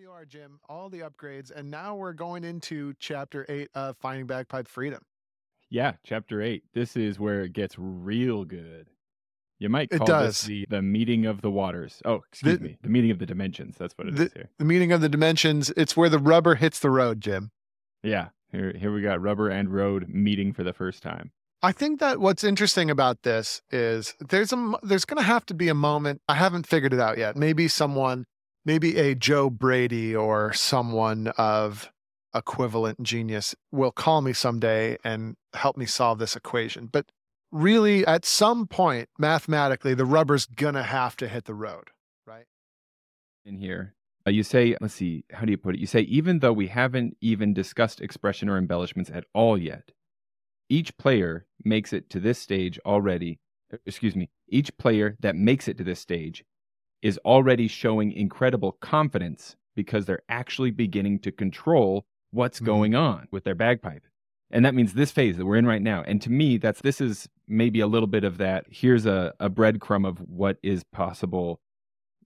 you are, Jim. All the upgrades, and now we're going into chapter eight of Finding Bagpipe Freedom. Yeah, chapter eight. This is where it gets real good. You might It call does. this the, the meeting of the waters. Oh, excuse The- me. The meeting of the dimensions. That's what it is The, here. the meeting of the dimensions. It's where the rubber hits the road, Jim. Yeah. Here, here we got rubber and road meeting for the first time. I think that what's interesting about this is there's a there's going to have to be a moment. I haven't figured it out yet. Maybe someone, maybe a Joe Brady or someone of equivalent genius will call me someday and help me solve this equation. But really, at some point, mathematically, the rubber's going to have to hit the road, right? in here. Uh, you say, let's see, how do you put it? You say, even though we haven't even discussed expression or embellishments at all yet, each player makes it to this stage already. Excuse me, each player that makes it to this stage is already showing incredible confidence because they're actually beginning to control what's Mhm. going on with their bagpipe. And that means this phase that we're in right now. And to me, that's this is maybe a little bit of that. Here's a, a breadcrumb of what is possible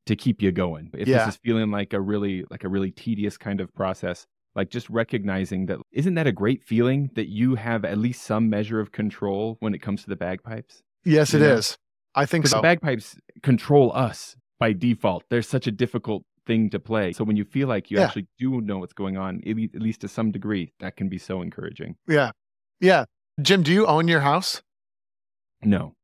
to keep you going. If Yeah. this is feeling like a really like a really tedious kind of process, like just recognizing that isn't that a great feeling that you have at least some measure of control when it comes to the bagpipes? Yes, it Yeah. is. I think so. the bagpipes control us by default. They're such a difficult thing to play. So when you feel like you Yeah. actually do know what's going on, at least to some degree, that can be so encouraging. yeah, yeah. Jim, do you own your house? No,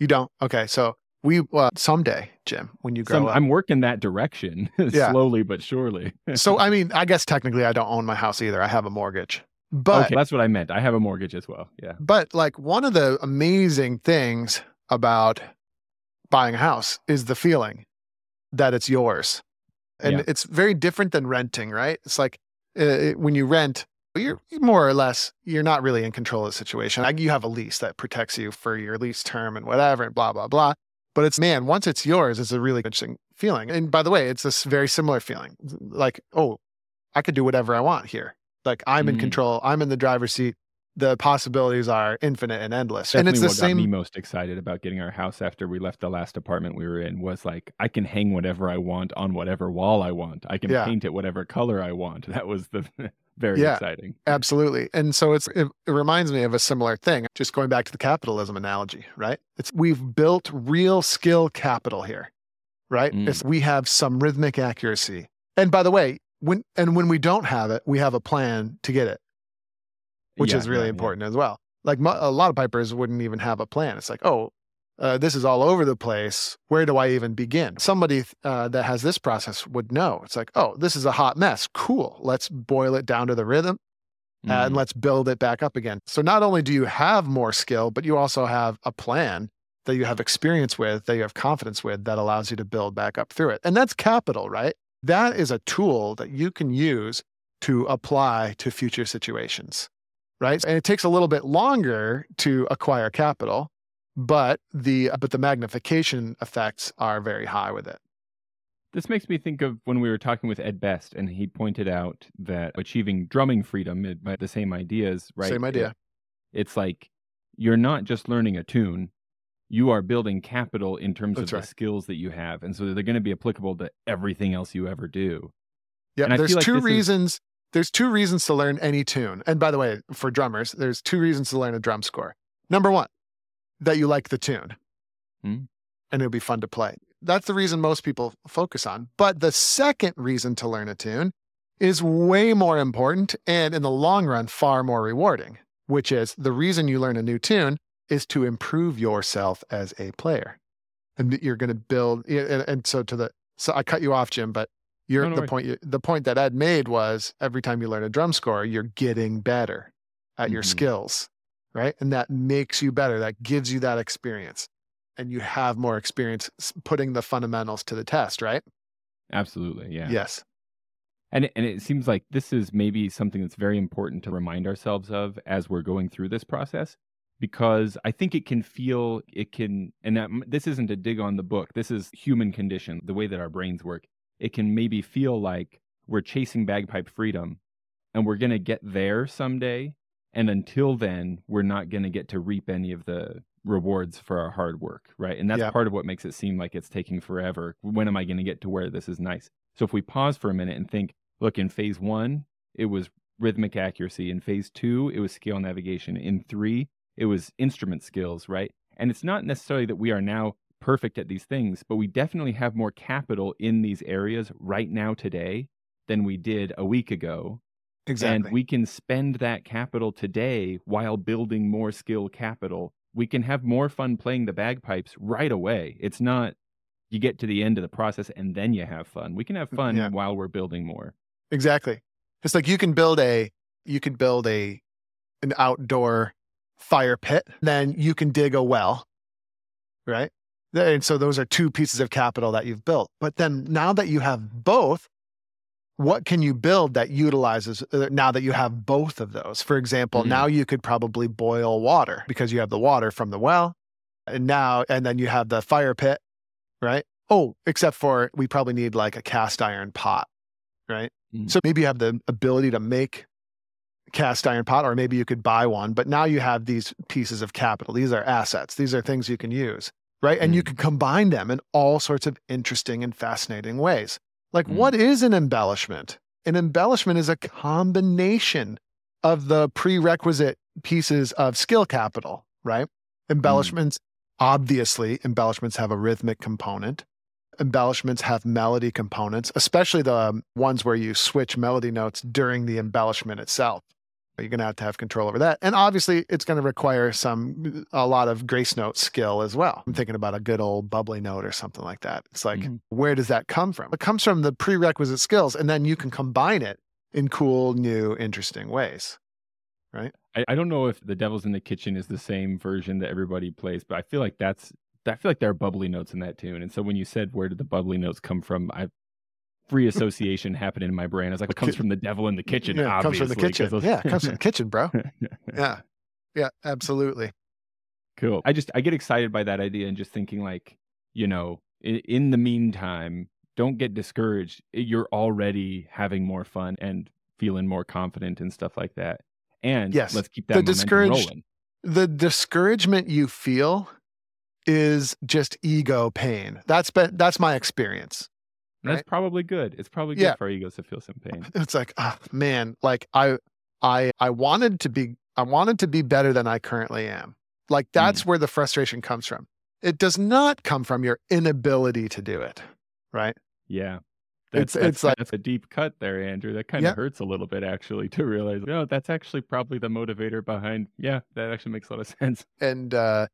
You don't. Okay, so we uh, someday, Jim, when you grow Some, up. I'm working that direction Yeah. slowly but surely. so I mean, I guess technically I don't own my house either. I have a mortgage. But okay, that's what I meant. I have a mortgage as well. Yeah. but like one of the amazing things about buying a house is the feeling that it's yours. And Yeah. it's very different than renting, right? It's like uh, when you rent, you're more or less you're not really in control of the situation. Like you have a lease that protects you for your lease term and whatever and blah blah blah. But it's man, once it's yours, it's a really interesting feeling. And by the way, it's this very similar feeling. Like, oh, I could do whatever I want here. Like I'm in Mm. control. I'm in the driver's seat. The possibilities are infinite and endless. Definitely and it's the what same. got me most excited about getting our house after we left the last apartment we were in was like I can hang whatever I want on whatever wall I want. I can Yeah. paint it whatever color I want. That was the very Yeah. exciting. Absolutely. And so it's it, it reminds me of a similar thing. Just going back to the capitalism analogy, right? It's we've built real skill capital here, right? Mm. It's we have some rhythmic accuracy. And by the way, when and when we don't have it, we have a plan to get it, which Yeah, is really yeah, yeah. important as well. Like a lot of pipers wouldn't even have a plan. It's like, oh, uh, this is all over the place. Where do I even begin? Somebody uh, that has this process would know. It's like, oh, this is a hot mess. Cool. Let's boil it down to the rhythm uh, and Mm. let's build it back up again. So not only do you have more skill, but you also have a plan that you have experience with, that you have confidence with, that allows you to build back up through it. And that's capital, right? That is a tool that you can use to apply to future situations, right? And it takes a little bit longer to acquire capital, but the but the magnification effects are very high with it. This makes me think of when we were talking with Ed Best, and he pointed out that achieving drumming freedom it- by the same ideas, right? Same idea. It- it's like you're not just learning a tune; you are building capital in terms That's of right. the skills that you have, and so they're going to be applicable to everything else you ever do. Yeah, there's like two this is- reasons. There's two reasons to learn any tune. And by the way, for drummers, there's two reasons to learn a drum score. Number one, that you like the tune, Hmm. and it'll be fun to play. That's the reason most people focus on. But the second reason to learn a tune is way more important and in the long run far more rewarding, which is the reason you learn a new tune is to improve yourself as a player. And that you're going to build and, and so to the so I cut you off Jim, but you're No, no the worries. point you, the point that Ed made was every time you learn a drum score, you're getting better at your Mhm. skills, right? And that makes you better. That gives you that experience. And you have more experience putting the fundamentals to the test, right? Absolutely, yeah. Yes. And it, and it seems like this is maybe something that's very important to remind ourselves of as we're going through this process because I think it can feel it can and that, this isn't a dig on the book. This is human condition, the way that our brains work. It can maybe feel like we're chasing bagpipe freedom and we're going to get there someday and until then we're not going to get to reap any of the rewards for our hard work, right? And that's Yeah. part of what makes it seem like it's taking forever. When am I going to get to where this is nice? So if we pause for a minute and think, look, in phase one, it was rhythmic accuracy. In phase two, it was scale navigation. In three, it was instrument skills, right? And it's not necessarily that we are now perfect at these things, but we definitely have more capital in these areas right now today than we did a week ago. Exactly. And we can spend that capital today while building more skill capital. We can have more fun playing the bagpipes right away. It's not you get to the end of the process and then you have fun. We can have mm, fun Yeah. while we're building more. Exactly. It's like you can build a you could build a an outdoor fire pit, then you can dig a well, right? And so those are two pieces of capital that you've built. But then now that you have both, what can you build that utilizes uh, now that you have both of those? For example, Mhm. now you could probably boil water because you have the water from the well. And now, and then you have the fire pit, right? Oh, except for we probably need like a cast iron pot, right? Mhm. So maybe you have the ability to make cast iron pot, or maybe you could buy one. But now you have these pieces of capital. These are assets. These are things you can use, right? And you Mm. can combine them in all sorts of interesting and fascinating ways. Like, Mm. what is an embellishment? An embellishment is a combination of the prerequisite pieces of skill capital, right? Embellishments, obviously, embellishments have a rhythmic component. Embellishments have melody components, especially the um, ones where you switch melody notes during the embellishment itself. You're going to have to have control over that. And obviously, it's going to require some, a lot of grace note skill as well. I'm thinking about a good old bubbly note or something like that. It's like, Mhm. where does that come from? It comes from the prerequisite skills, and then you can combine it in cool, new, interesting ways. I, I don't know if the Devil's in the Kitchen is the same version that everybody plays, but I feel like that's I feel like there are bubbly notes in that tune. And so when you said where did the bubbly notes come from, I free association happening in my brain. I was like, it comes from the devil in the kitchen. Yeah, comes from the obviously, kitchen. those- Yeah, it comes from the kitchen, bro. Yeah. Yeah, absolutely. Cool. I just I get excited by that idea and just thinking like, you know, in, in the meantime, don't get discouraged. You're already having more fun and feeling more confident and stuff like that. And Yes. let's keep that The momentum discouraged- rolling. The discouragement you feel is just ego pain. That's been that's my experience. And That's right? probably good. It's probably good Yeah. for our egos to feel some pain. It's like, ah, man, like I I I wanted to be I wanted to be better than I currently am. Like that's where the frustration comes from. It does not come from your inability to do it, right? Yeah. It's- That's, that's, it's like- that's a deep cut there, Andrew. That kind of Yeah. hurts a little bit actually to realize, no, that's actually probably the motivator behind. Yeah, that actually makes a lot of sense. and uh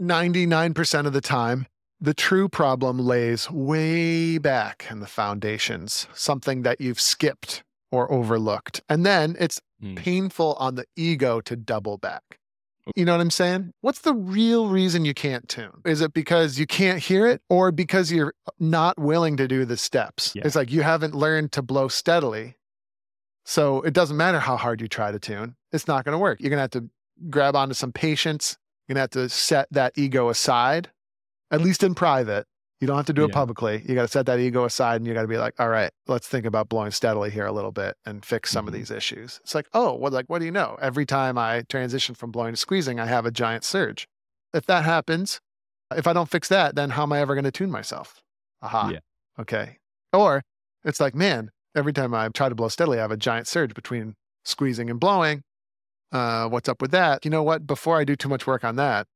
99% of the time the true problem lays way back in the foundations something that you've skipped or overlooked. And then it's Hmm. painful on the ego to double back. You know what i'm saying? What's the real reason you can't tune? Is it because you can't hear it or because you're not willing to do the steps? Yeah. it's like you haven't learned to blow steadily so it doesn't matter how hard you try to tune it's not going to work. You're going to have to grab onto some patience. You're gonna have to set that ego aside, at least in private. You don't have to do it Yeah. publicly. You got to set that ego aside and you got to be like, all right, let's think about blowing steadily here a little bit and fix some Mhm. of these issues. It's like, oh, well, like, what do you know? Every time I transition from blowing to squeezing, I have a giant surge. If that happens, if I don't fix that, then how am I ever going to tune myself? Aha. Yeah. Okay. Or it's like, man, every time I try to blow steadily, I have a giant surge between squeezing and blowing. Uh, what's up with that? You know what? Before I do too much work on that,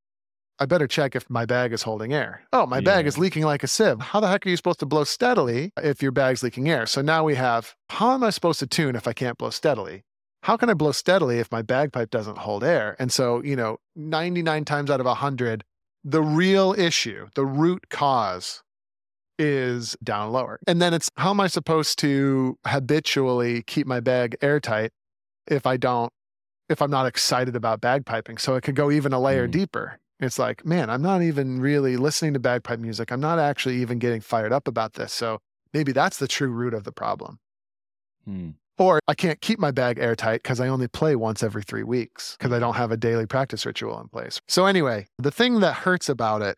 I better check if my bag is holding air. Oh, my bag is leaking like a sieve. How the heck are you supposed to blow steadily if your bag's leaking air? So now we have how am I supposed to tune if I can't blow steadily? How can I blow steadily if my bagpipe doesn't hold air? And so, you know, 99 times out of 100, the real issue, the root cause is down lower. And then it's how am I supposed to habitually keep my bag airtight if I don't, if I'm not excited about bagpiping? So it could go even a layer Mm. deeper. It's like, man, I'm not even really listening to bagpipe music. I'm not actually even getting fired up about this. So maybe that's the true root of the problem. Hmm. Or I can't keep my bag airtight because I only play once every three weeks because I don't have a daily practice ritual in place. So anyway, the thing that hurts about it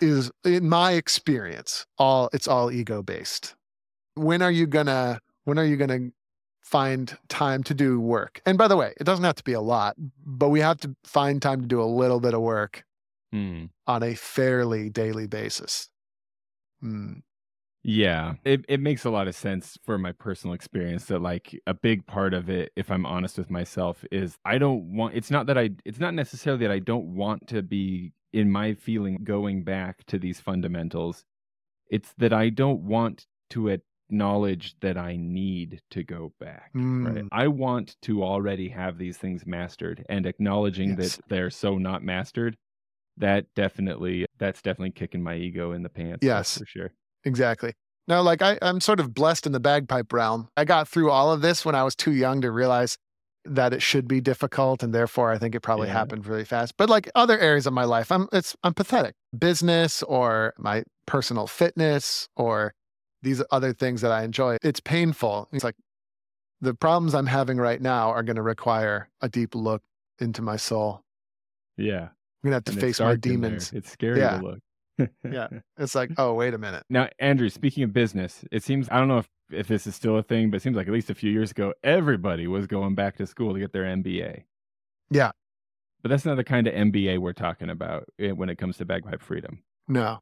is, in my experience, all it's all ego based. When are you gonna? When are you gonna find time to do work? And by the way, it doesn't have to be a lot, but we have to find time to do a little bit of work Hmm. on a fairly daily basis. Hmm. Yeah, it, it makes a lot of sense for my personal experience that like a big part of it, if I'm honest with myself, is I don't want it's not that I it's not necessarily that I don't want to be in my feeling going back to these fundamentals. It's that I don't want to acknowledge that I need to go back. Right. Mm, I want to already have these things mastered and acknowledging yes. that they're so not mastered, that definitely that's definitely kicking my ego in the pants. Yes. for sure. Exactly. No, like I, I'm sort of blessed in the bagpipe realm. I got through all of this when I was too young to realize that it should be difficult, and therefore I think it probably Yeah. happened really fast. But like other areas of my life, I'm it's I'm pathetic. Business or my personal fitness or these other things that I enjoy. It's painful. It's like the problems I'm having right now are going to require a deep look into my soul. Yeah. I'm gonna have to And face my dark in there. demons. It's scary Yeah. to look. Yeah. It's like, oh, wait a minute. Now, Andrew, speaking of business, it seems I don't know if, if this is still a thing, but it seems like at least a few years ago, everybody was going back to school to get their MBA. Yeah. But that's not the kind of MBA we're talking about eh, when it comes to bagpipe freedom. No.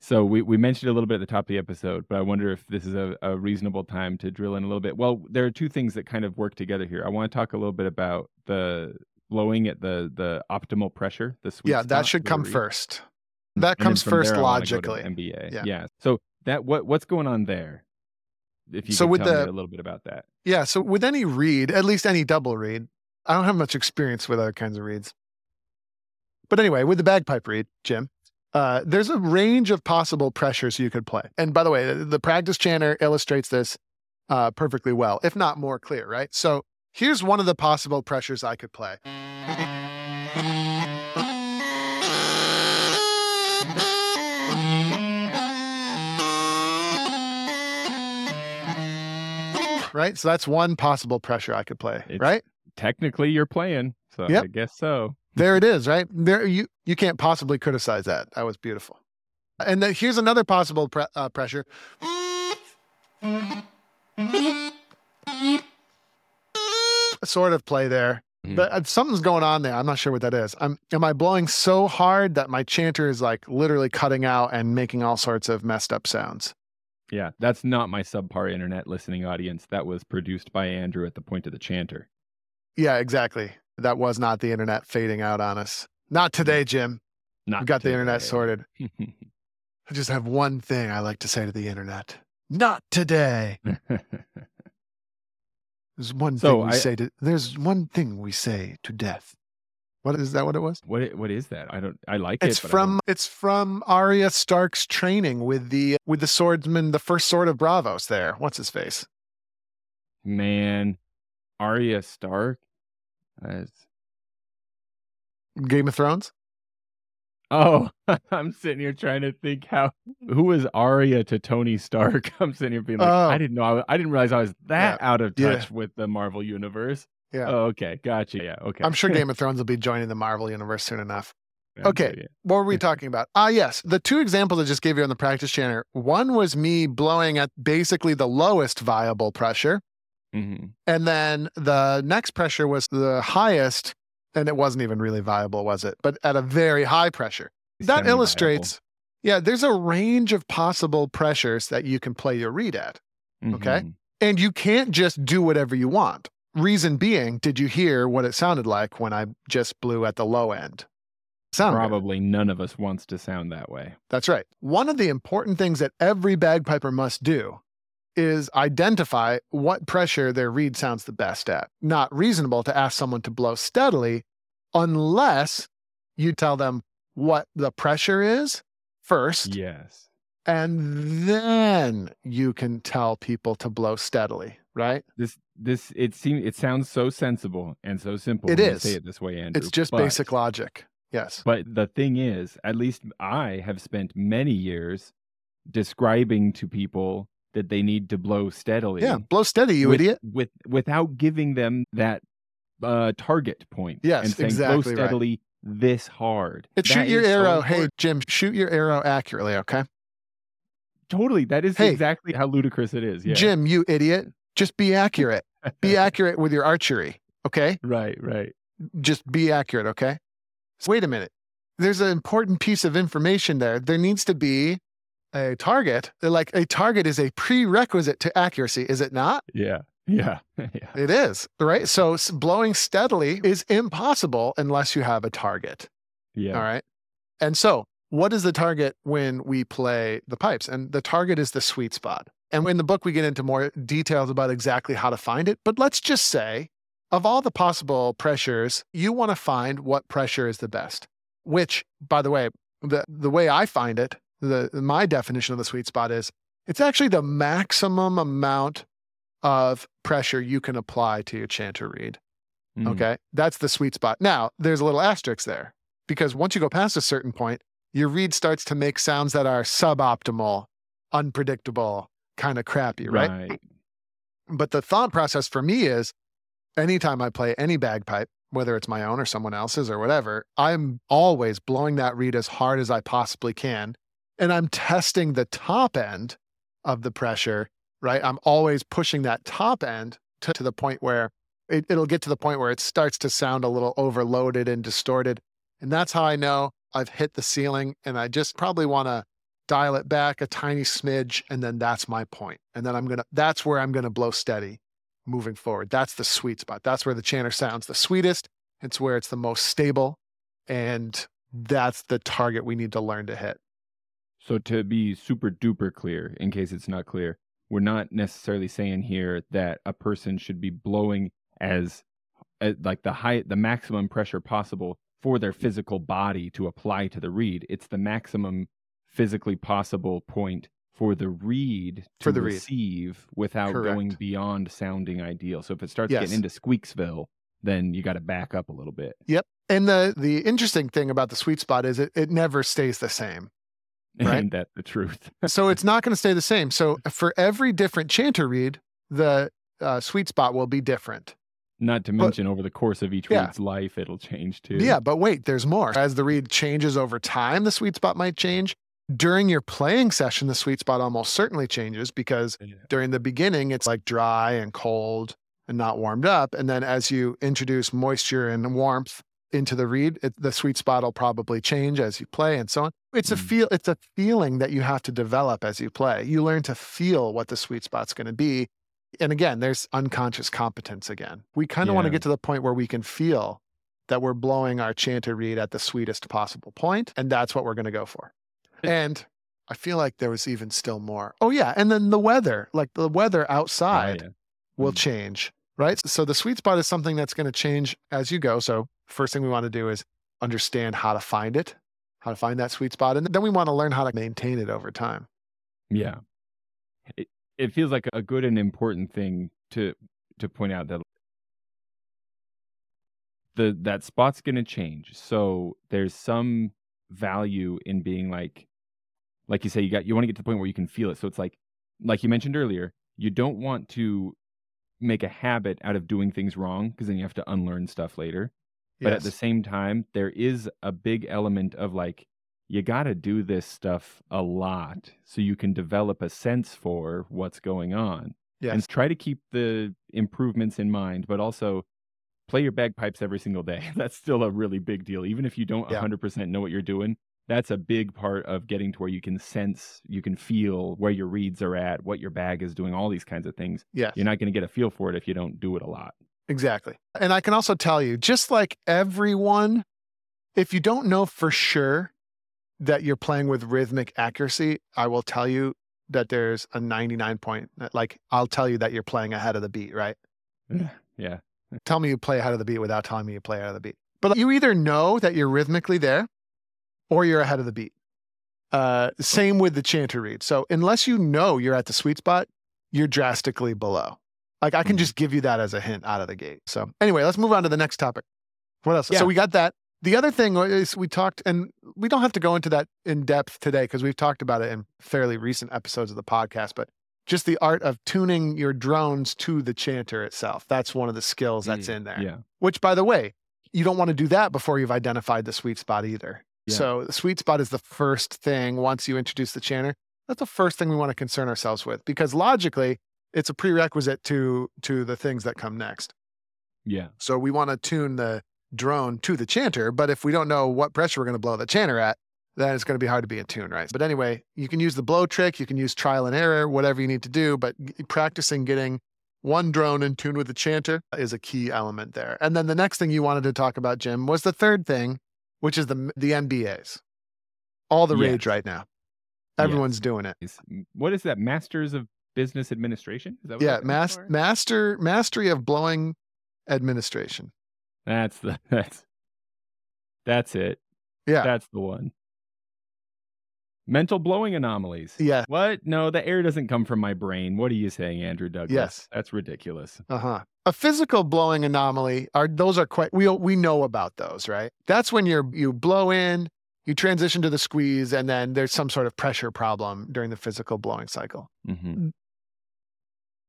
So we, we mentioned a little bit at the top of the episode, but I wonder if this is a, a reasonable time to drill in a little bit. Well, there are two things that kind of work together here. I want to talk a little bit about the blowing at the the optimal pressure, the sweet Yeah, that should come first. That then comes first there, I wanna go to logically. MBA. Yeah. yeah. So that what what's going on there? If you So with tell me the- a little bit about that. Yeah. So with any reed, at least any double reed, I don't have much experience with other kinds of reeds. But anyway, with the bagpipe reed, Jim, uh, there's a range of possible pressures you could play. And by the way, the, the practice chanter illustrates this uh, perfectly well, if not more clear, right? So here's one of the possible pressures I could play. Right? So that's one possible pressure I could play, It's- right? Technically, you're playing, so Yep. I guess so. There it is, right? There you you can't possibly criticize that. That was beautiful. And then here's another possible pre- uh, pressure. Sort of play there, Mhm. but uh, something's going on there. I'm not sure what that is. I'm, am I blowing so hard that my chanter is like literally cutting out and making all sorts of messed up sounds? Yeah, that's not my subpar internet listening audience. That was produced by Andrew at the point of the chanter. Yeah, exactly. That was not the internet fading out on us. Not today, Jim. Not We've got the internet sorted. I just have one thing I like to say to the internet. Not today. There's one So thing we I- say to there's one thing we say to death. What is that what it was? what what is that? I don't. I like It's it. but I from it's from Arya Stark's training with the with the swordsman, the first sword of Braavos there. What's his face? man, Arya Stark. That's- Game of Thrones? Oh, I'm sitting here trying to think how who was Arya to Tony Stark. I'm sitting here being like, Oh. I didn't know. I, I didn't realize I was that out of Yeah. touch with the Marvel universe. Yeah. Oh, okay, gotcha. Yeah, okay. I'm sure Game of Thrones will be joining the Marvel universe soon enough. Yeah, okay. yeah. What were we talking about? Ah, yes. The two examples I just gave you on the practice chanter. One was me blowing at basically the lowest viable pressure. Mhm. And then the next pressure was the highest, and it wasn't even really viable, was it? But at a very high pressure. That illustrates, yeah, there's a range of possible pressures that you can play your reed at. okay. Mhm. And you can't just do whatever you want. Reason being, did you hear what it sounded like when I just blew at the low end? Sound good. Probably none of us wants to sound that way. That's right. One of the important things that every bagpiper must do is identify what pressure their reed sounds the best at. Not reasonable to ask someone to blow steadily unless you tell them what the pressure is first, Yes. and then you can tell people to blow steadily, right? This this it seems it sounds so sensible and so simple. It is. say it this way, Andrew. It's just but- basic logic. Yes. But the thing is, at least I have spent many years describing to people that they need to blow steadily. Yeah. Blow steady, you with, idiot. With without giving them that uh, target point. Yes, and saying exactly blow right. steadily this hard. It's shoot your is so arrow. hey. Jim, shoot your arrow accurately, okay? totally. That is Hey. exactly how ludicrous it is. Yeah. Jim, you idiot. Just be accurate. be accurate with your archery, okay? Right. Right. Just be accurate, okay? So wait a minute. There's an important piece of information there. There needs to be a target, like a target is a prerequisite to accuracy, is it not? Yeah. Yeah. yeah. It is, right? So blowing steadily is impossible unless you have a target. Yeah. All right. And so, what is the target when we play the pipes? And the target is the sweet spot. And in the book, we get into more details about exactly how to find it. But let's just say, of all the possible pressures, you want to find what pressure is the best, which, by the way, the, the way I find it, the, my definition of the sweet spot is it's actually the maximum amount of pressure you can apply to your chanter reed. Mm. Okay. That's the sweet spot. Now, there's a little asterisk there because once you go past a certain point, your reed starts to make sounds that are suboptimal, unpredictable, kind of crappy, right? Right. But the thought process for me is anytime I play any bagpipe, whether it's my own or someone else's or whatever, I'm always blowing that reed as hard as I possibly can. And I'm testing the top end of the pressure, right? I'm always pushing that top end to, to the point where it, it'll get to the point where it starts to sound a little overloaded and distorted. And that's how I know I've hit the ceiling and I just probably want to dial it back a tiny smidge. And then that's my point. And then I'm going to, that's where I'm going to blow steady moving forward. That's the sweet spot. That's where the chanter sounds the sweetest. It's where it's the most stable. And that's the target we need to learn to hit. So to be super duper clear, in case it's not clear, we're not necessarily saying here that a person should be blowing as, as like the high the maximum pressure possible for their physical body to apply to the reed. It's the maximum physically possible point for the reed to the reed. receive without going beyond sounding ideal. So if it starts Yes. getting into Squeaksville, then you got to back up a little bit. Yep. And the the interesting thing about the sweet spot is it, it never stays the same. Right. Ain't that the truth? so it's not going to stay the same. So for every different chanter reed, the uh, sweet spot will be different. Not to But- mention over the course of each Yeah. reed's life, it'll change too. Yeah, but wait, there's more. As the reed changes over time, the sweet spot might change. During your playing session, the sweet spot almost certainly changes because Yeah. during the beginning, it's like dry and cold and not warmed up. And then as you introduce moisture and warmth into the reed, it, the sweet spot will probably change as you play and so on. It's a Mm. feel. It's a feeling that you have to develop as you play. You learn to feel what the sweet spot's going to be. And again, there's unconscious competence again. We kind of want to get to the point where we can feel that we're blowing our chanter reed at the sweetest possible point, and that's what we're going to go for. And I feel like there was even still more. Oh yeah, and then the weather, like the weather Oh, outside yeah. will Mm. change, right? So the sweet spot is something that's going to change as you go. So first thing we want to do is understand how to find it, how to find that sweet spot, and then we want to learn how to maintain it over time. Yeah. It it feels like a good and important thing to to point out that the that spot's going to change. So there's some value in being like like you say you got you want to get to the point where you can feel it. So it's like like you mentioned earlier, you don't want to make a habit out of doing things wrong because then you have to unlearn stuff later. But at the same time, there is a big element of like, you got to do this stuff a lot so you can develop a sense for what's going on yes. and try to keep the improvements in mind, but also play your bagpipes every single day. That's still a really big deal. Even if you don't Yeah. 100% know what you're doing, that's a big part of getting to where you can sense, you can feel where your reeds are at, what your bag is doing, all these kinds of things. yes. You're not going to get a feel for it if you don't do it a lot. Exactly. And I can also tell you, just like everyone, if you don't know for sure that you're playing with rhythmic accuracy, I will tell you that there's a 99 point, like, I'll tell you that you're playing ahead of the beat, right? yeah. Tell me you play ahead of the beat without telling me you play ahead of the beat. But you either know that you're rhythmically there or you're ahead of the beat. Uh, same with the chanter reed. So unless you know you're at the sweet spot, you're drastically below. Like I can Mhm. just give you that as a hint out of the gate. So anyway, let's move on to the next topic. What else? Yeah. So we got that. The other thing is we talked, and we don't have to go into that in depth today because we've talked about it in fairly recent episodes of the podcast, but just the art of tuning your drones to the chanter itself. That's one of the skills that's in there. Yeah. Which, by the way, you don't want to do that before you've identified the sweet spot either. Yeah. So the sweet spot is the first thing once you introduce the chanter. That's the first thing we want to concern ourselves with because logically, it's a prerequisite to to the things that come next. Yeah. So we want to tune the drone to the chanter, but if we don't know what pressure we're going to blow the chanter at, then it's going to be hard to be in tune, right? But anyway, you can use the blow trick, you can use trial and error, whatever you need to do, but practicing getting one drone in tune with the chanter is a key element there. And then the next thing you wanted to talk about, Jim, was the third thing, which is the the MBAs. All the rage right now. Everyone's doing it. What is that? Masters of Business Administration? Is that what Yeah, mas- master mastery of blowing administration. That's the that's that's it. Yeah. That's the one. Mental blowing anomalies. Yeah. What? No, the air doesn't come from my brain. What are you saying, Andrew Douglas? Yes. That's ridiculous. Uh-huh. A physical blowing anomaly are those are quite we we know about those, right? That's when you're you blow in, you transition to the squeeze, and then there's some sort of pressure problem during the physical blowing cycle. hmm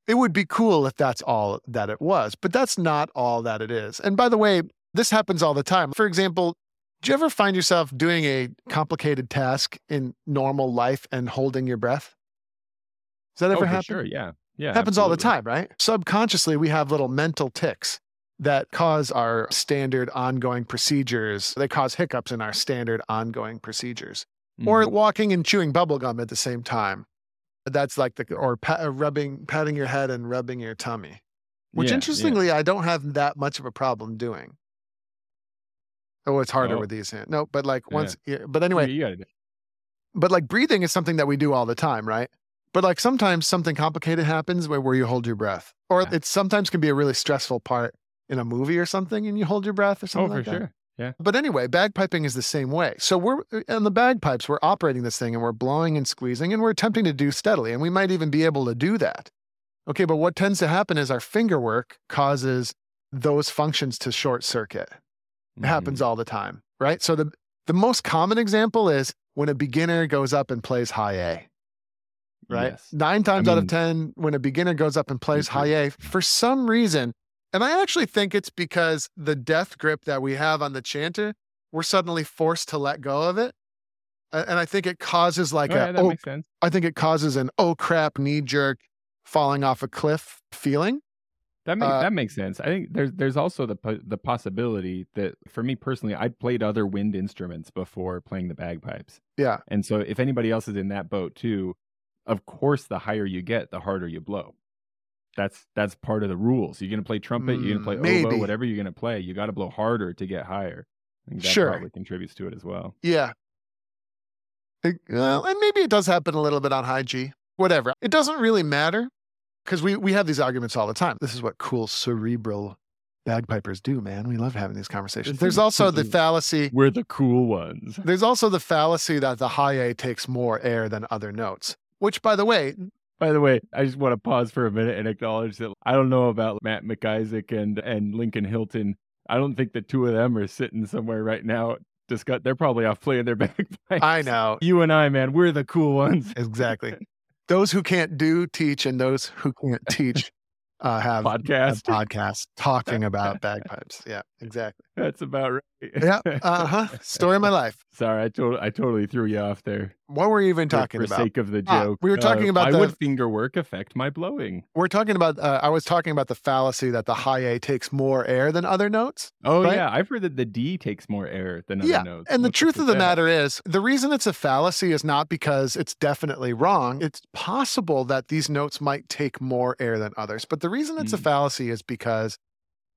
It would be cool if that's all that it was, but that's not all that it is. And by the way, this happens all the time. For example, do you ever find yourself doing a complicated task in normal life and holding your breath? Does that Oh, ever for happen? sure. Yeah. Yeah. happens all the time, right? Subconsciously, we have little mental tics that cause our standard ongoing procedures. They cause hiccups in our standard ongoing procedures. Or Mhm. walking and chewing bubblegum at the same time. That's like the, or pa- uh, rubbing, patting your head and rubbing your tummy, which Yeah, yeah. interestingly, I don't have that much of a problem doing. Oh, it's harder Oh. with these hands. No, but like once, yeah, but anyway, you gotta do- but like breathing is something that we do all the time, right? But like sometimes something complicated happens where, where you hold your breath, or Yeah. it sometimes can be a really stressful part in a movie or something, and you hold your breath or Oh, something for like that. sure. Yeah. But anyway, bagpiping is the same way. So we're on the bagpipes, we're operating this thing and we're blowing and squeezing and we're attempting to do steadily, and we might even be able to do that. Okay, but what tends to happen is our finger work causes those functions to short circuit. It happens all the time, right? So the the most common example is when a beginner goes up and plays high A, right? Yes. Nine times out of 10, when a beginner goes up and plays high A, for some reason, and I actually think it's because the death grip that we have on the chanter, we're suddenly forced to let go of it. And I think it causes like Oh, a, yeah, that oh, makes sense. I think it causes an oh crap knee jerk falling off a cliff feeling. That makes Uh, that makes sense. I think there's there's also the po- the possibility that for me personally, I'd played other wind instruments before playing the bagpipes, Yeah. and so if anybody else is in that boat too, of course, the higher you get, the harder you blow. That's that's part of the rules. You're gonna play trumpet, you're gonna Mm, play maybe. oboe, whatever you're gonna play. You got to blow harder to get higher. I think that Sure. probably contributes to it as well. Yeah. It- well, and maybe it does happen a little bit on high G. Whatever. It doesn't really matter because we, we have these arguments all the time. This is what cool cerebral bagpipers do, man. We love having these conversations. There's also the fallacy. We're the cool ones. There's also the fallacy that the high A takes more air than other notes, which, by the way, By the way, I just want to pause for a minute and acknowledge that I don't know about Matt MacIsaac and and Lincoln Hilton. I don't think the two of them are sitting somewhere right now. Discuss. They're probably off playing their bagpipes. I know You and I, man, we're the cool ones. exactly. those who can't do teach, and those who can't teach uh, have Podcast. podcast talking about bagpipes. Yeah, exactly. That's about right. Yeah. Uh huh. Story of my life. Sorry, I totally, I totally threw you off there. What were you even talking for about? For sake of the Ah, joke. we were talking Uh, about why the- would finger work affect my blowing? We're talking about. Uh, I was talking about the fallacy that the high A takes more air than other notes. Oh Right? yeah, I've heard that the D takes more air than other yeah, notes. and the What's truth of the that? matter is, the reason it's a fallacy is not because it's definitely wrong. It's possible that these notes might take more air than others, but the reason it's a Mm. fallacy is because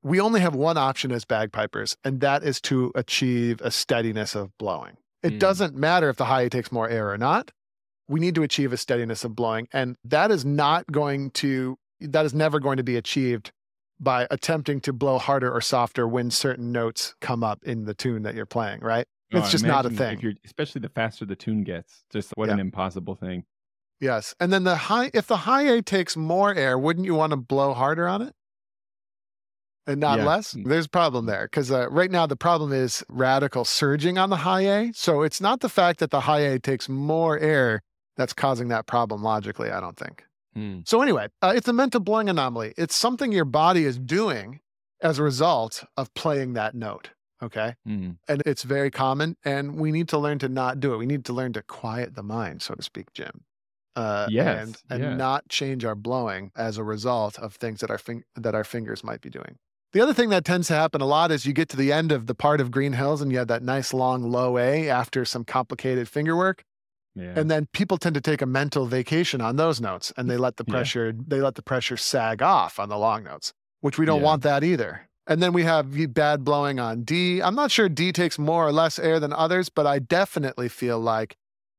we only have one option as bagpipers, and that is to achieve a steadiness of blowing. It Mm. doesn't matter if the high A takes more air or not. We need to achieve a steadiness of blowing, and that is not going to. That is never going to be achieved by attempting to blow harder or softer when certain notes come up in the tune that you're playing, right? Oh, It's just not a thing. Especially the faster the tune gets, just what Yeah. an impossible thing. Yes. And then the high if the high A takes more air, wouldn't you want to blow harder on it? And not Yeah. less? There's a problem there because uh, right now the problem is radical surging on the high A. So it's not the fact that the high A takes more air that's causing that problem logically, I don't think. Hmm. So anyway, uh, it's a mental blowing anomaly. It's something your body is doing as a result of playing that note. Okay. Hmm. And it's very common, and we need to learn to not do it. We need to learn to quiet the mind, so to speak, Jim. Uh, Yes, and and yeah. not change our blowing as a result of things that our fing- that our fingers might be doing. The other thing that tends to happen a lot is you get to the end of the part of Green Hills and you have that nice long low A after some complicated finger work. Yeah. And then people tend to take a mental vacation on those notes and they let the Yeah. pressure they let the pressure sag off on the long notes, which we don't Yeah. want that either. And then we have bad blowing on D. I'm not sure D takes more or less air than others, but I definitely feel like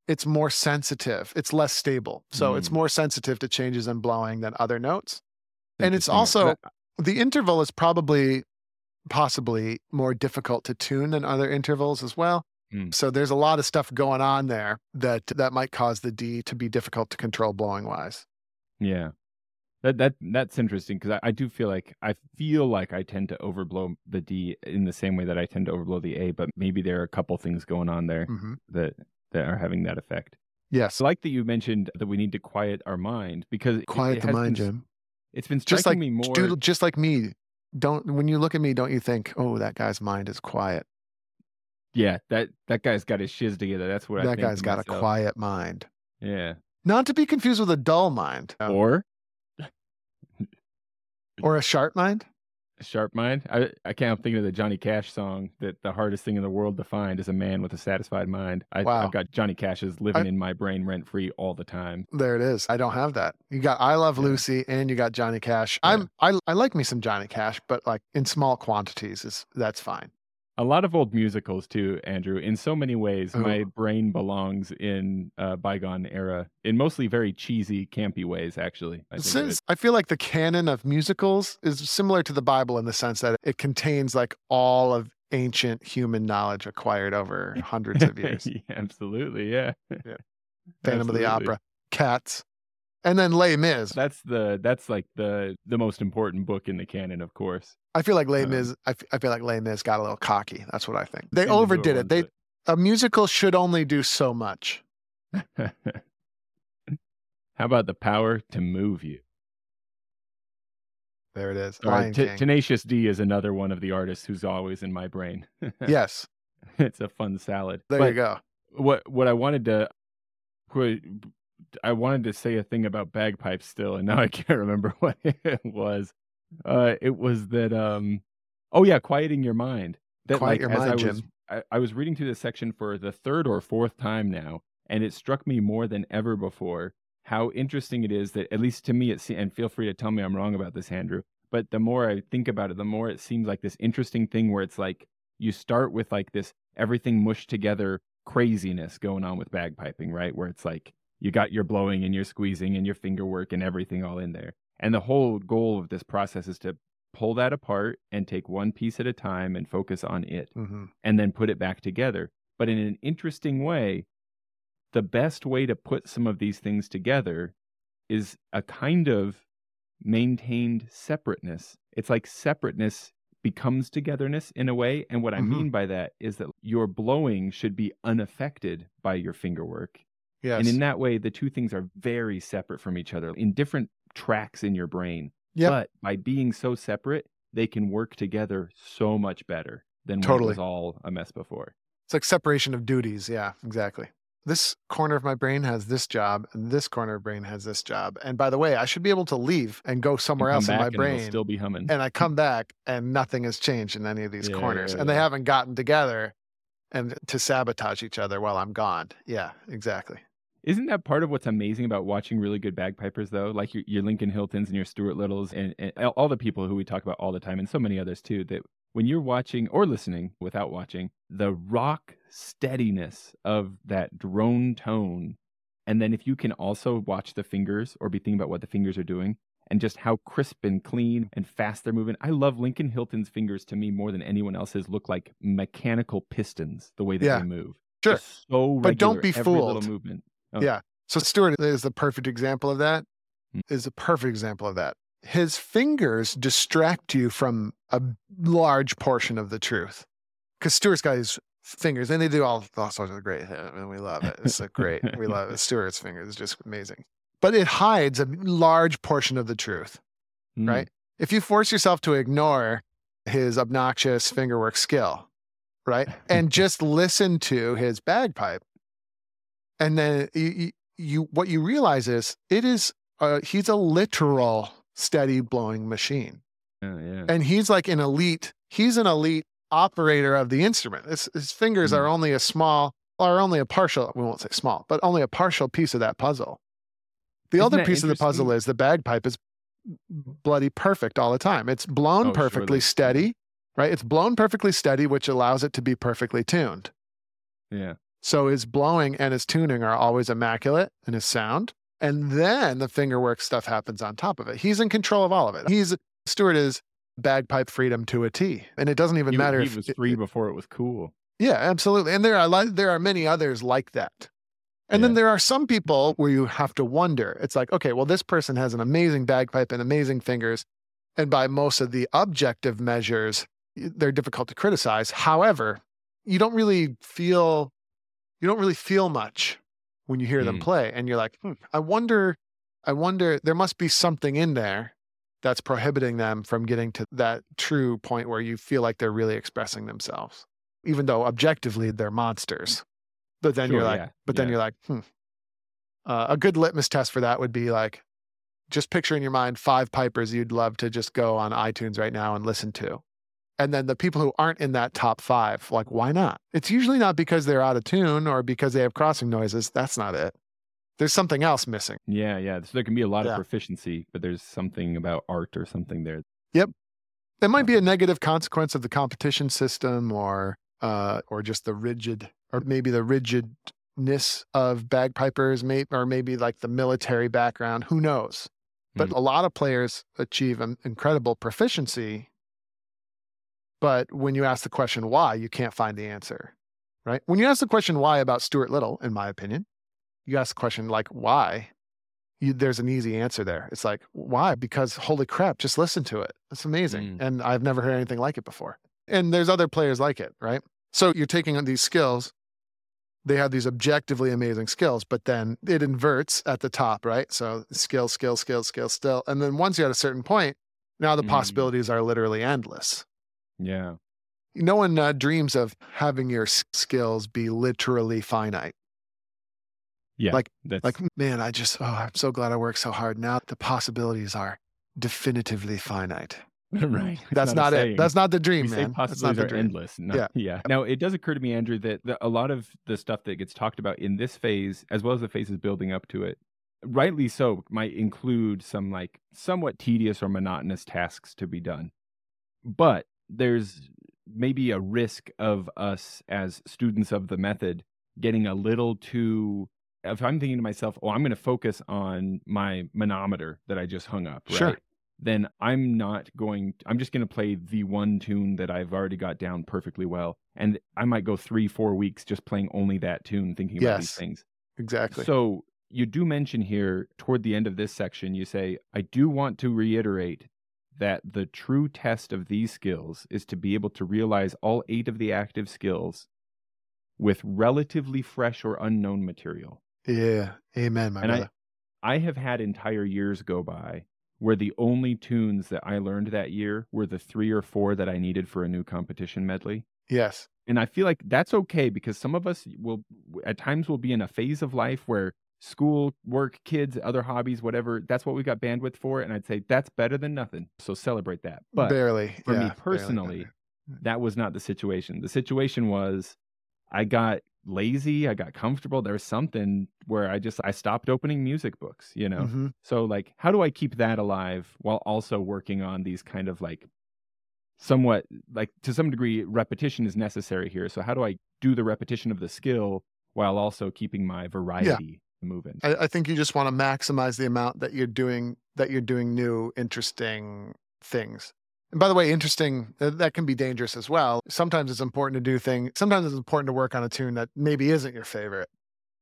it's more sensitive. It's less stable. So it's Mm. more sensitive to changes in blowing than other notes. And it's also the interval is probably possibly more difficult to tune than other intervals as well. Mm. So there's a lot of stuff going on there that that might cause the D to be difficult to control blowing wise. Yeah. That that that's interesting because I, I do feel like I feel like I tend to overblow the D in the same way that I tend to overblow the A, but maybe there are a couple things going on there hmm that that are having that effect. Yes. I like that you mentioned that we need to quiet our mind because Quiet the mind, been, Jim. It's been Just striking like me more. dude, just like me. Don't when you look at me, don't you think, oh, that guy's mind is quiet. yeah, that that guy's got his shiz together. That's what I that guy's got a quiet mind. Yeah. Not to be confused with a dull mind Or or a sharp mind. Sharp mind. I I can't thinking of the Johnny Cash song that the hardest thing in the world to find is a man with a satisfied mind. I, Wow. I've got Johnny Cash's living I- in my brain rent free all the time. There it is. I don't have that. You got I Love Yeah. Lucy and you got Johnny Cash. Yeah. I'm I I like me some Johnny Cash, but like in small quantities is that's fine. A lot of old musicals too, Andrew. In so many ways, my brain belongs in a bygone era, in mostly very cheesy, campy ways. Actually, I think. Since I feel like the canon of musicals is similar to the Bible in the sense that it contains like all of ancient human knowledge acquired over hundreds of years. Yeah, absolutely, yeah. Phantom of the Opera, Cats, and then Les Mis. That's the that's like the the most important book in the canon, of course. I feel like Les Um, Mis. I, f- I feel like Les Mis got a little cocky. That's what I think. They overdid it. They a musical should only do so much. How about the power to move you? There it is. Right, T- Tenacious D is another one of the artists who's always in my brain. yes, it's a fun salad. there But you go. what what I wanted to I wanted to say a thing about bagpipes still, and now I can't remember what it was. Uh, it was that um, oh yeah, quieting your mind. That Quiet like your mind, I was Jim. I, I was reading through this section for the third or fourth time now, and it struck me more than ever before how interesting it is that at least to me it se- and feel free to tell me I'm wrong about this, Andrew. But the more I think about it, the more it seems like this interesting thing where it's like you start with like this everything mushed together craziness going on with bagpiping, right? Where it's like you got your blowing and your squeezing and your finger work and everything all in there. And the whole goal of this process is to pull that apart and take one piece at a time and focus on it hmm and then put it back together. But in an interesting way, the best way to put some of these things together is a kind of maintained separateness. It's like separateness becomes togetherness in a way. And what I Mhm. mean by that is that your blowing should be unaffected by your finger work. Yes. And in that way, the two things are very separate from each other in different tracks in your brain. Yep. But by being so separate, they can work together so much better than when it was all a mess before. It's like separation of duties. Yeah, exactly. This corner of my brain has this job, and this corner of brain has this job. And by the way, I should be able to leave and go somewhere else in my brain. still be humming. and I come back and nothing has changed in any of these Yeah, corners. yeah, And they haven't gotten together and to sabotage each other while I'm gone. Yeah, exactly. Isn't that part of what's amazing about watching really good bagpipers, though? Like your, your Lincoln Hiltons and your Stuart Liddells and, and all- the people who we talk about all the time, and so many others too, that when you're watching or listening without watching, the rock steadiness of that drone tone. And then if you can also watch the fingers or be thinking about what the fingers are doing and just how crisp and clean and fast they're moving. I love Lincoln Hilton's fingers to me more than anyone else's look like mechanical pistons, the way that Yeah, they move. sure. So But don't regular, be every little fooled. movement. Oh. Yeah. So Stuart is the perfect example of that. Hmm. Is a perfect example of that. His fingers distract you from a large portion of the truth. Because Stuart's got his fingers, and they do all, all sorts of great, and we love it. It's so great. We love it. Stuart's fingers is just amazing. But it hides a large portion of the truth. Mm. right? If you force yourself to ignore his obnoxious fingerwork skill, right, and just listen to his bagpipe, and then you, you, what you realize is it is uh, he's a literal steady blowing machine. Yeah, yeah. And he's like an elite, he's an elite operator of the instrument. His, his fingers Mm. are only a small, or only a partial, we won't say small, but only a partial piece of that puzzle. The Isn't other piece of the puzzle is the bagpipe is bloody perfect all the time. It's blown Oh, perfectly surely. steady, right? It's blown perfectly steady, which allows it to be perfectly tuned. Yeah. So his blowing and his tuning are always immaculate in his sound. And then the fingerwork stuff happens on top of it. He's in control of all of it. He's Stuart is bagpipe freedom to a T. And it doesn't even He, matter he if was free it- before it was cool. yeah, absolutely. And there are there are many others like that. And then there are some people where you have to wonder. It's like, okay, well, this person has an amazing bagpipe and amazing fingers. And by most of the objective measures, they're difficult to criticize. However, you don't really feel you don't really feel much when you hear them Mm. play. And you're like, hmm, I wonder, I wonder, there must be something in there that's prohibiting them from getting to that true point where you feel like they're really expressing themselves, even though objectively they're monsters. But then you're like, yeah, but then yeah. you're like, hmm. Uh, a good litmus test for that would be like, just picture in your mind five pipers you'd love to just go on iTunes right now and listen to. And then the people who aren't in that top five, like, why not? It's usually not because they're out of tune or because they have crossing noises. That's not it. There's something else missing. Yeah, yeah. So there can be a lot Yeah. of proficiency, but there's something about art or something there. Yep. It might be a negative consequence of the competition system or uh, or just the rigid or maybe the rigidness of bagpipers, may, or maybe like the military background. Who knows? But Hmm. a lot of players achieve an incredible proficiency. But when you ask the question why, you can't find the answer, right? When you ask the question why about Stuart Liddell, in my opinion, you ask the question like why, you, there's an easy answer there. It's like why? Because holy crap, just listen to it. It's amazing, Mm. and I've never heard anything like it before. And there's other players like it, right? So you're taking on these skills. They have these objectively amazing skills, but then it inverts at the top, right? So skill, skill, skill, skill, still. And then once you're at a certain point, now the Mm. possibilities are literally endless. Yeah. No one uh, dreams of having your skills be literally finite. Yeah. Like- that's Like, man, I just, oh, I'm so glad I worked so hard. Now the possibilities are definitively finite. right. That's a not, it. saying. That's not the dream, we man. That's not possibilities the are dream. endless. No, Yeah. yeah. Now it does occur to me, Andrew, that the, a lot of the stuff that gets talked about in this phase, as well as the phases building up to it, rightly so, might include some like somewhat tedious or monotonous tasks to be done. But there's maybe a risk of us as students of the method getting a little too if I'm thinking to myself, oh, I'm going to focus on my manometer that I just hung up, right? Sure. Then I'm not going, I'm just going to play the one tune that I've already got down perfectly well. And I might go three, four weeks just playing only that tune, thinking about these Yes. things. Exactly. So you do mention here toward the end of this section, you say, I do want to reiterate that the true test of these skills is to be able to realize all eight of the active skills with relatively fresh or unknown material. yeah. Amen, my And I- I have had entire years go by where the only tunes that I learned that year were the three or four that I needed for a new competition medley. yes. And I feel like that's okay because some of us will, at times, will be in a phase of life where school, work, kids, other hobbies, whatever, that's what we got bandwidth for. And I'd say that's better than nothing. So celebrate that. But barely. for yeah, me personally, that was not the situation. The situation was I got lazy, I got comfortable. There was something where I just I stopped opening music books, you know. Mhm. So like how do I keep that alive while also working on these kind of like somewhat like to some degree repetition is necessary here. So how do I do the repetition of the skill while also keeping my variety moving? I, I think you just want to maximize the amount that you're doing that you're doing new interesting things. And by the way, interesting uh, that can be dangerous as well. Sometimes it's important to do things. Sometimes it's important to work on a tune that maybe isn't your favorite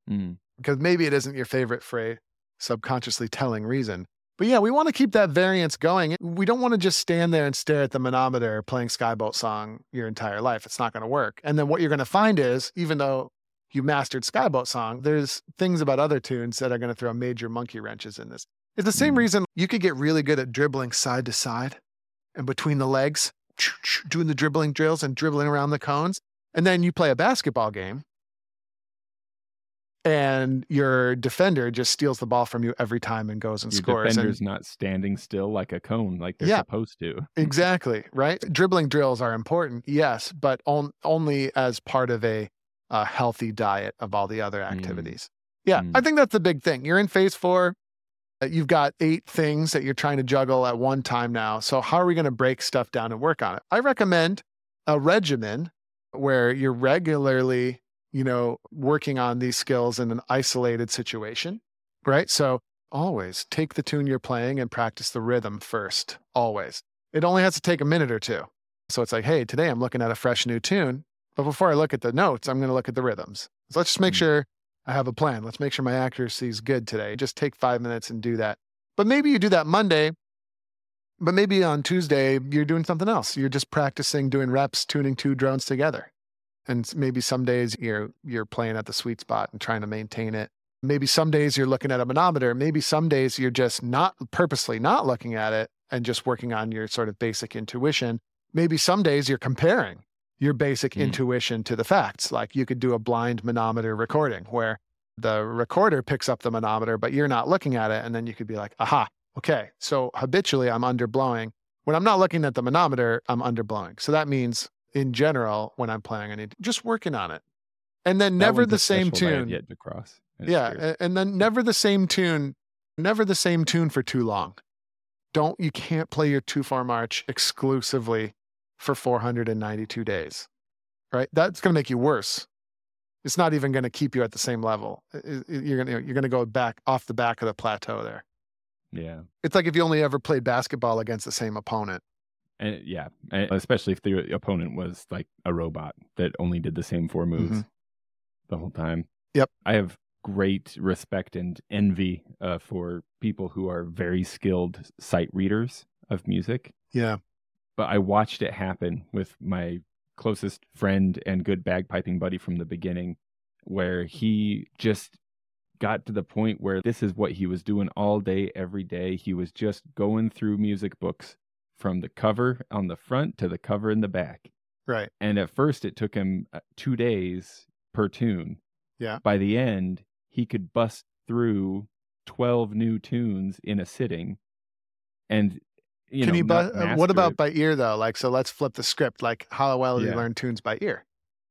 Mm. because maybe it isn't your favorite for a subconsciously telling reason. But yeah, we want to keep that variance going. We don't want to just stand there and stare at the manometer playing Skye Boat song your entire life. It's not going to work. And then what you're going to find is, even though you mastered Skye Boat song, there's things about other tunes that are going to throw major monkey wrenches in this. It's the same Mm. reason you could get really good at dribbling side to side and between the legs, doing the dribbling drills and dribbling around the cones. And then you play a basketball game and your defender just steals the ball from you every time and goes and Your scores. And defender's not standing still like a cone like they're Yeah. supposed to. exactly right. Dribbling drills are important, yes, but on, only as part of a, a healthy diet of all the other Mm. activities. Yeah, Mm. I think that's the big thing. You're in phase four. uh, You've got eight things that you're trying to juggle at one time now. So, how are we going to break stuff down and work on it? I recommend a regimen where you're regularly, you know, working on these skills in an isolated situation, right? So, always take the tune you're playing and practice the rhythm first, always. It only has to take a minute or two. So, it's like, hey, today I'm looking at a fresh new tune. But before I look at the notes, I'm going to look at the rhythms. So, let's just make Mm. sure I have a plan. Let's make sure my accuracy is good today. Just take five minutes and do that. But maybe you do that Monday, but maybe on Tuesday, you're doing something else. You're just practicing doing reps, tuning two drones together. And maybe some days you're you're playing at the sweet spot and trying to maintain it. Maybe some days you're looking at a manometer. Maybe some days you're just not purposely not looking at it and just working on your sort of basic intuition. Maybe some days you're comparing your basic Mm. intuition to the facts. Like you could do a blind manometer recording where the recorder picks up the manometer, but you're not looking at it. And then you could be like, aha, okay. So habitually I'm underblowing. When I'm not looking at the manometer, I'm underblowing. So that means in general, when I'm playing, I need just working on it. And then That never the same threshold I have tune. yet to cross. It's Yeah. And then never the same tune, never the same tune for too long. Don't, you can't play your two four march exclusively for 492 days, right? That's going to make you worse. It's not even going to keep you at the same level. You're going to, you're going to go back off the back of the plateau there. Yeah. It's like if you only ever played basketball against the same opponent. And yeah, especially if the opponent was like a robot that only did the same four moves the whole time. Yep. I have great respect and envy uh, for people who are very skilled sight readers of music. Yeah. But I watched it happen with my closest friend and good bagpiping buddy from the beginning, where he just got to the point where this is what he was doing all day, every day. He was just going through music books from the cover on the front to the cover in the back. Right. And at first, it took him uh, two days per tune. Yeah. By the end, he could bust through 12 new tunes in a sitting. And, you Can know, you, bu- uh, what about it. by ear though? Like, so let's flip the script. Like, how well do you learn tunes by ear?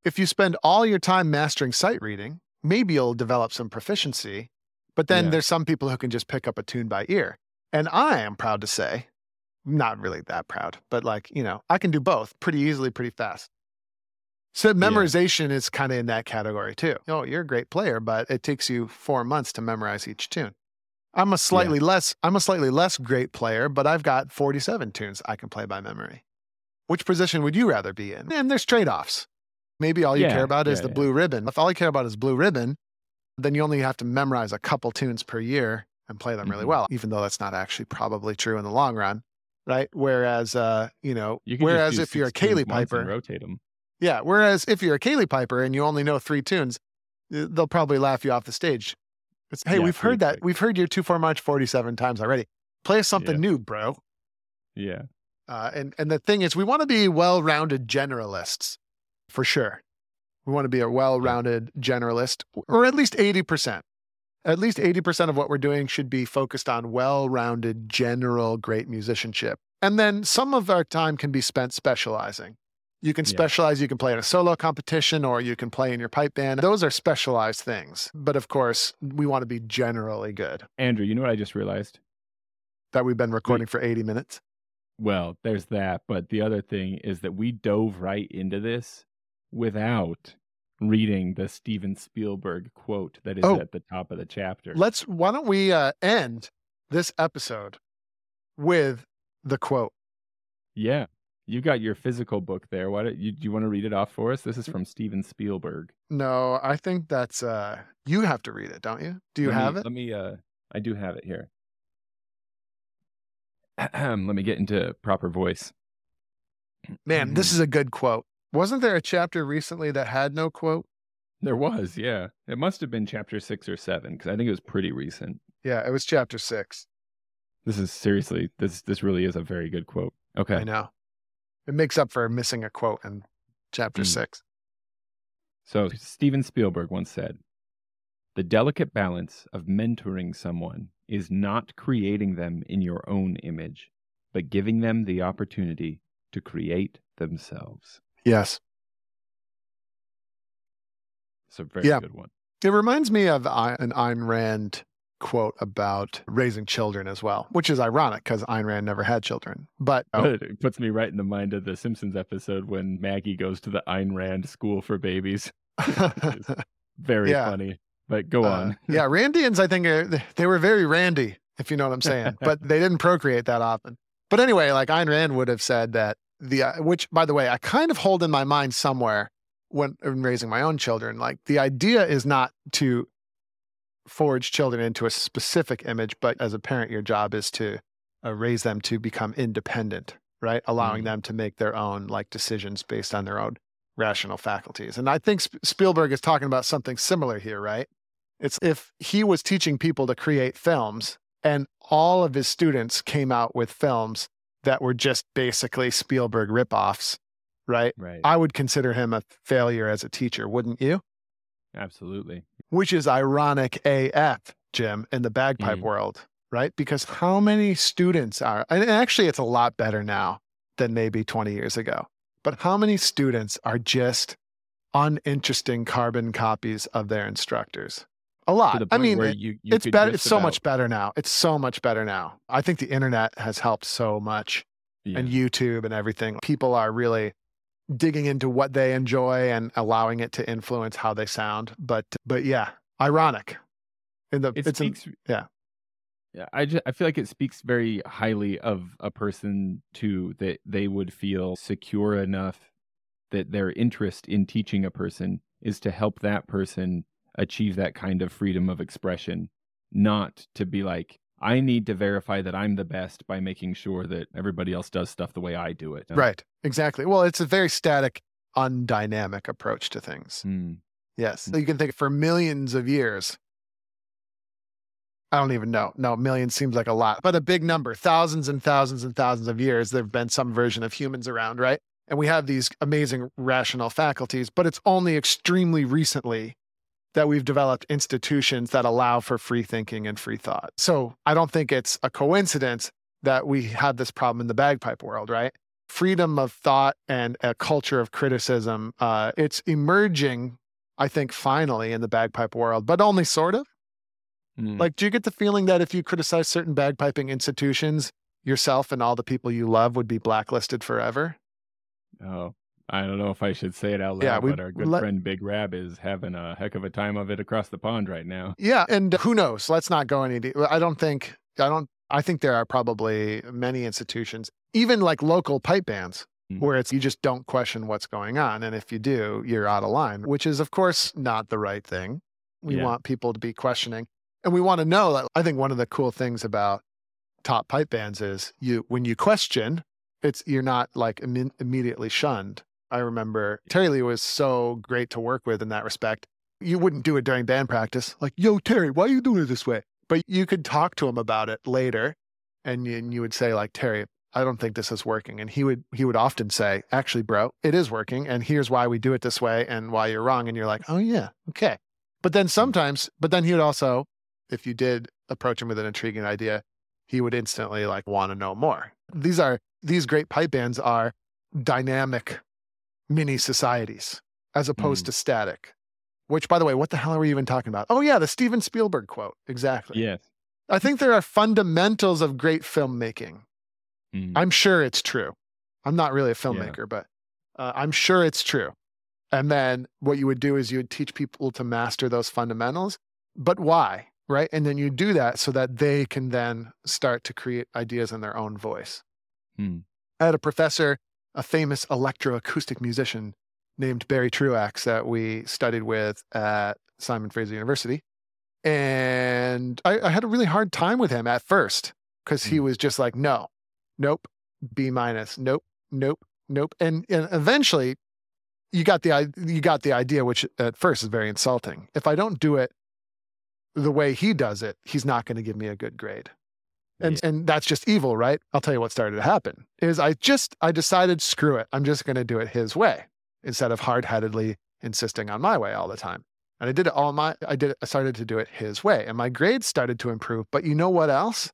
If you spend all your time mastering sight reading, maybe you'll develop some proficiency. But then Yeah. there's some people who can just pick up a tune by ear. And I am proud to say, not really that proud, but like, you know, I can do both pretty easily, pretty fast. So memorization is kind of in that category too. Oh, you're a great player, but it takes you four months to memorize each tune. I'm a slightly less I'm a slightly less great player, but I've got 47 tunes I can play by memory. Which position would you rather be in? And there's trade-offs. Maybe all you Yeah, care about is the yeah. blue ribbon. If all you care about is blue ribbon, then you only have to memorize a couple tunes per year and play them really Mhm. well, even though that's not actually probably true in the long run, right? Whereas, uh, you know, You whereas if you're a ceilidh Piper, rotate them. yeah. Whereas if you're a ceilidh Piper and you only know three tunes, uh, they'll probably laugh you off the stage. It's, hey, Yeah, we've heard that. We've heard your two four march 47 times already. Play us something Yeah. new, bro. Yeah. Uh, and and the thing is, we want to be well-rounded generalists, for sure. We want to be a well-rounded generalist, or at least eighty percent. At least eighty percent of what we're doing should be focused on well-rounded, general, great musicianship. And then some of our time can be spent specializing. You can Yeah. specialize. You can play in a solo competition, or you can play in your pipe band. Those are specialized things. But of course, we want to be generally good. Andrew, you know what I just realized? That we've been recording for eighty minutes. Well, there's that. But the other thing is that we dove right into this without reading the Steven Spielberg quote that is Oh. at the top of the chapter. Let's. Why don't we uh, end this episode with the quote? yeah. You got your physical book there. Why don't you, do you want to read it off for us? This is from Steven Spielberg. No, I think that's. uh You have to read it, don't you? Do you Let me- have it? Let me, uh, I do have it here. let me get into proper voice. Man, this is a good quote. Wasn't there a chapter recently that had no quote? There was, yeah. It must have been chapter six or seven because I think it was pretty recent. Yeah, it was chapter six. This is seriously, this this really is a very good quote. Okay. I know. It makes up for missing a quote in chapter Mm. six. So Steven Spielberg once said, The delicate balance of mentoring someone is not creating them in your own image, but giving them the opportunity to create themselves. Yes. It's a very Yeah. good one. It reminds me of I- an Ayn Rand quote about raising children as well, which is ironic because Ayn Rand never had children. But oh, It puts me right in the mind of the Simpsons episode when Maggie goes to the Ayn Rand School for Babies. Very Yeah. funny. But go uh, on. yeah, Randians, I think are, they were very randy, if you know what I'm saying, but they didn't procreate that often. But anyway, like Ayn Rand would have said that the, uh, which by the way, I kind of hold in my mind somewhere when, when raising my own children. Like the idea is not to forge children into a specific image, but as a parent, your job is to uh, raise them to become independent, right? Allowing Mm. them to make their own like decisions based on their own rational faculties. And I think Sp- Spielberg is talking about something similar here, right? It's if he was teaching people to create films and all of his students came out with films that were just basically Spielberg ripoffs, right? Right. I would consider him a failure as a teacher, wouldn't you? Absolutely. Which is ironic AF, Jim, in the bagpipe Mhm. world, right? Because how many students are, and actually it's a lot better now than maybe 20 years ago, but how many students are just uninteresting carbon copies of their instructors? A lot. I mean, it- you, you it's better. It's so about- much better now. It's so much better now. I think the internet has helped so much Yeah. and YouTube and everything. People are really digging into what they enjoy and allowing it to influence how they sound. But but yeah, ironic. In the it it's in, speaks yeah. yeah i just i feel like it speaks very highly of a person too that they would feel secure enough that their interest in teaching a person is to help that person achieve that kind of freedom of expression not to be like i need to verify that i'm the best by making sure that everybody else does stuff the way i do it right. Exactly. Well, it's a very static, undynamic approach to things. Hmm. Yes. So you can think for millions of years. I don't even know. No, millions seems like a lot, but a big number, thousands and thousands and thousands of years, there have been some version of humans around, right? And we have these amazing rational faculties, but it's only extremely recently that we've developed institutions that allow for free thinking and free thought. So I don't think it's a coincidence that we have this problem in the bagpipe world, right? Freedom of thought and a culture of criticism. Uh, it's emerging, I think, finally in the bagpipe world, but only sort of. Hmm. Like, do you get the feeling that if you criticize certain bagpiping institutions, yourself and all the people you love would be blacklisted forever? oh i don't know if i should say it out loud Yeah, but our good let- friend big rab is having a heck of a time of it across the pond right now Yeah, and who knows? Let's not go any. de- I don't think. I don't. I think there are probably many institutions, even like local pipe bands, Mm. where it's you just don't question what's going on, and if you do, you're out of line, which is of course not the right thing. We Yeah. want people to be questioning, and we want to know that. I think one of the cool things about top pipe bands is you when you question, it's you're not like imme- immediately shunned. I remember Terry Lee was so great to work with in that respect. You wouldn't do it during band practice, like, yo, Terry, why are you doing it this way? But you could talk to him about it later and you, and you would say, like, Terry, I don't think this is working. And he would he would often say, actually, bro, it is working. And here's why we do it this way and why you're wrong. And you're like, oh yeah, okay. But then mm. sometimes, but then he would also, if you did approach him with an intriguing idea, he would instantly like want to know more. These are these great pipe bands are dynamic mini societies as opposed to static. Which, by the way, what the hell are we even talking about? Oh yeah, the Steven Spielberg quote. Exactly. yes I think there are fundamentals of great filmmaking. Hmm. I'm sure it's true. I'm not really a filmmaker, but uh, I'm sure it's true. And then what you would do is you would teach people to master those fundamentals. But why? Right. And then you do that so that they can then start to create ideas in their own voice. Hmm. I had a professor, a famous electroacoustic musician named Barry Truax that we studied with at Simon Fraser University. And I, I had a really hard time with him at first because he Hmm. was just like, no, nope, B minus, nope, nope, nope. And, and eventually you got the you got the idea, which at first is very insulting. If I don't do it the way he does it, he's not going to give me a good grade. And and that's just evil, right? I'll tell you what started to happen. Is I just I decided screw it. I'm just going to do it his way instead of hard-headedly insisting on my way all the time. And I did it all my I did it, I started to do it his way. And my grades started to improve. But you know what else?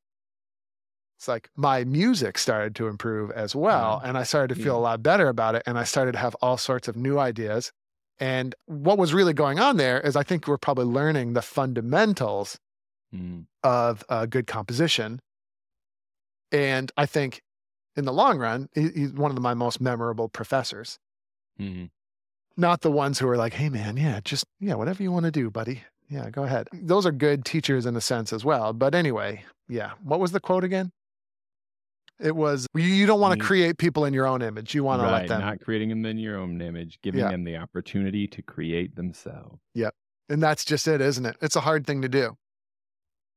It's like my music started to improve as well. Yeah. And I started to feel Yeah. a lot better about it. And I started to have all sorts of new ideas. And what was really going on there is I think we're probably learning the fundamentals Mm. of uh, good composition. And I think in the long run, he- he's one of my most memorable professors. Mhm. Not the ones who are like, hey, man, yeah, just, yeah, whatever you want to do, buddy. Yeah, go ahead. Those are good teachers in a sense as well. But anyway, yeah. What was the quote again? It was, you- don't want to create people in your own image. You want to let them. not creating them in your own image, giving Yeah. them the opportunity to create themselves. Yep. And that's just it, isn't it? It's a hard thing to do.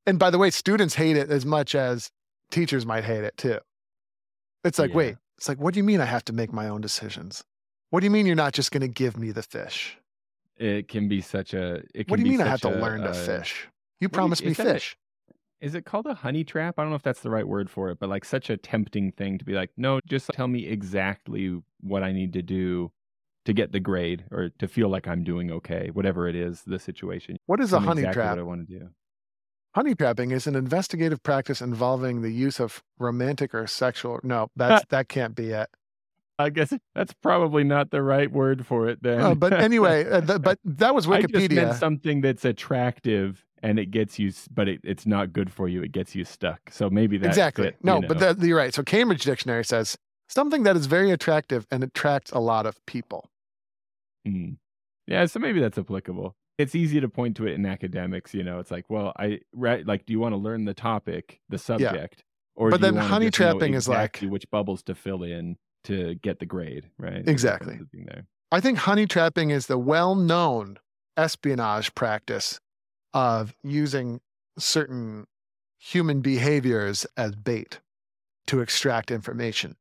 And by the way, students hate it as much as teachers might hate it too. It's like, Yeah. wait, it's like, what do you mean I have to make my own decisions? What do you mean you're not just going to give me the fish? It can be such a. It can What do you mean I have to a, learn to uh, fish? You you- promised me is that a- fish. Is it called a honey trap? I don't know if that's the right word for it, but like such a tempting thing to be like, no, just tell me exactly what I need to do to get the grade or to feel like I'm doing okay, whatever it is, the situation. What is Tell a honey exactly trap? What I want to do. Honey trapping is an investigative practice involving the use of romantic or sexual. No, that's that can't be it. I guess that's probably not the right word for it then. Uh, but anyway, uh, th- but that was I just meant Wikipedia. something that's attractive and it gets you, but it, it's not good for you. It gets you stuck. So maybe that Exactly. fit, no, you but that, you're right. So Cambridge Dictionary says something that is very attractive and attracts a lot of people. Mm. Yeah, so maybe that's applicable. It's easy to point to it in academics, you know. It's like, well, I right like do you want to learn the topic, the subject, or But do you then honey trapping is like- which bubbles to fill in to get the grade, right? Exactly. I think honey trapping is the well known espionage practice of using certain human behaviors as bait to extract information,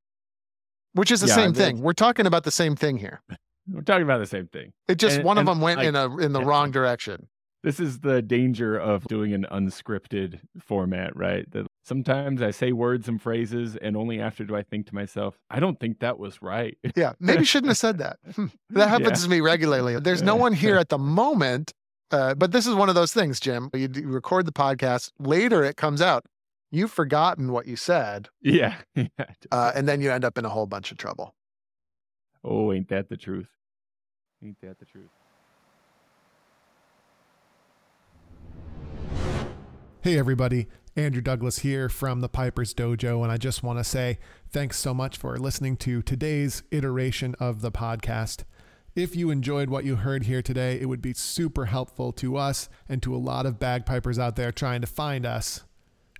which is the Yeah, same thing. We're talking about the same thing here. We're talking about the same thing. It just And- one of them went like, in a in the yeah. wrong direction. This is the danger of doing an unscripted format, right? That sometimes I say words and phrases, and only after do I think to myself, I don't think that was right. Yeah, maybe shouldn't have said that. Hmm. That happens to me regularly. There's no one here at the moment, uh, but this is one of those things, Jim. You, you record the podcast, later it comes out. You've forgotten what you said, yeah. yeah. uh, and then you end up in a whole bunch of trouble. oh, ain't that the truth? Ain't that the truth? Hey, everybody. Andrew Douglas here from the Piper's Dojo, and I just want to say thanks so much for listening to today's iteration of the podcast. If you enjoyed what you heard here today, it would be super helpful to us and to a lot of bagpipers out there trying to find us.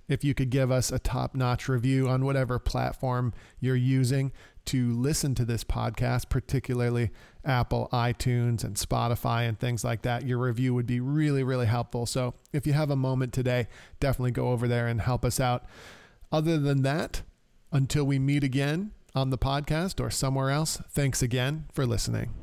If you could give us a top notch review on whatever platform you're using to listen to this podcast, particularly Apple, iTunes, and Spotify, and things like that, your review would be really, really helpful. So if you have a moment today, definitely go over there and help us out. Other than that, until we meet again on the podcast or somewhere else, thanks again for listening.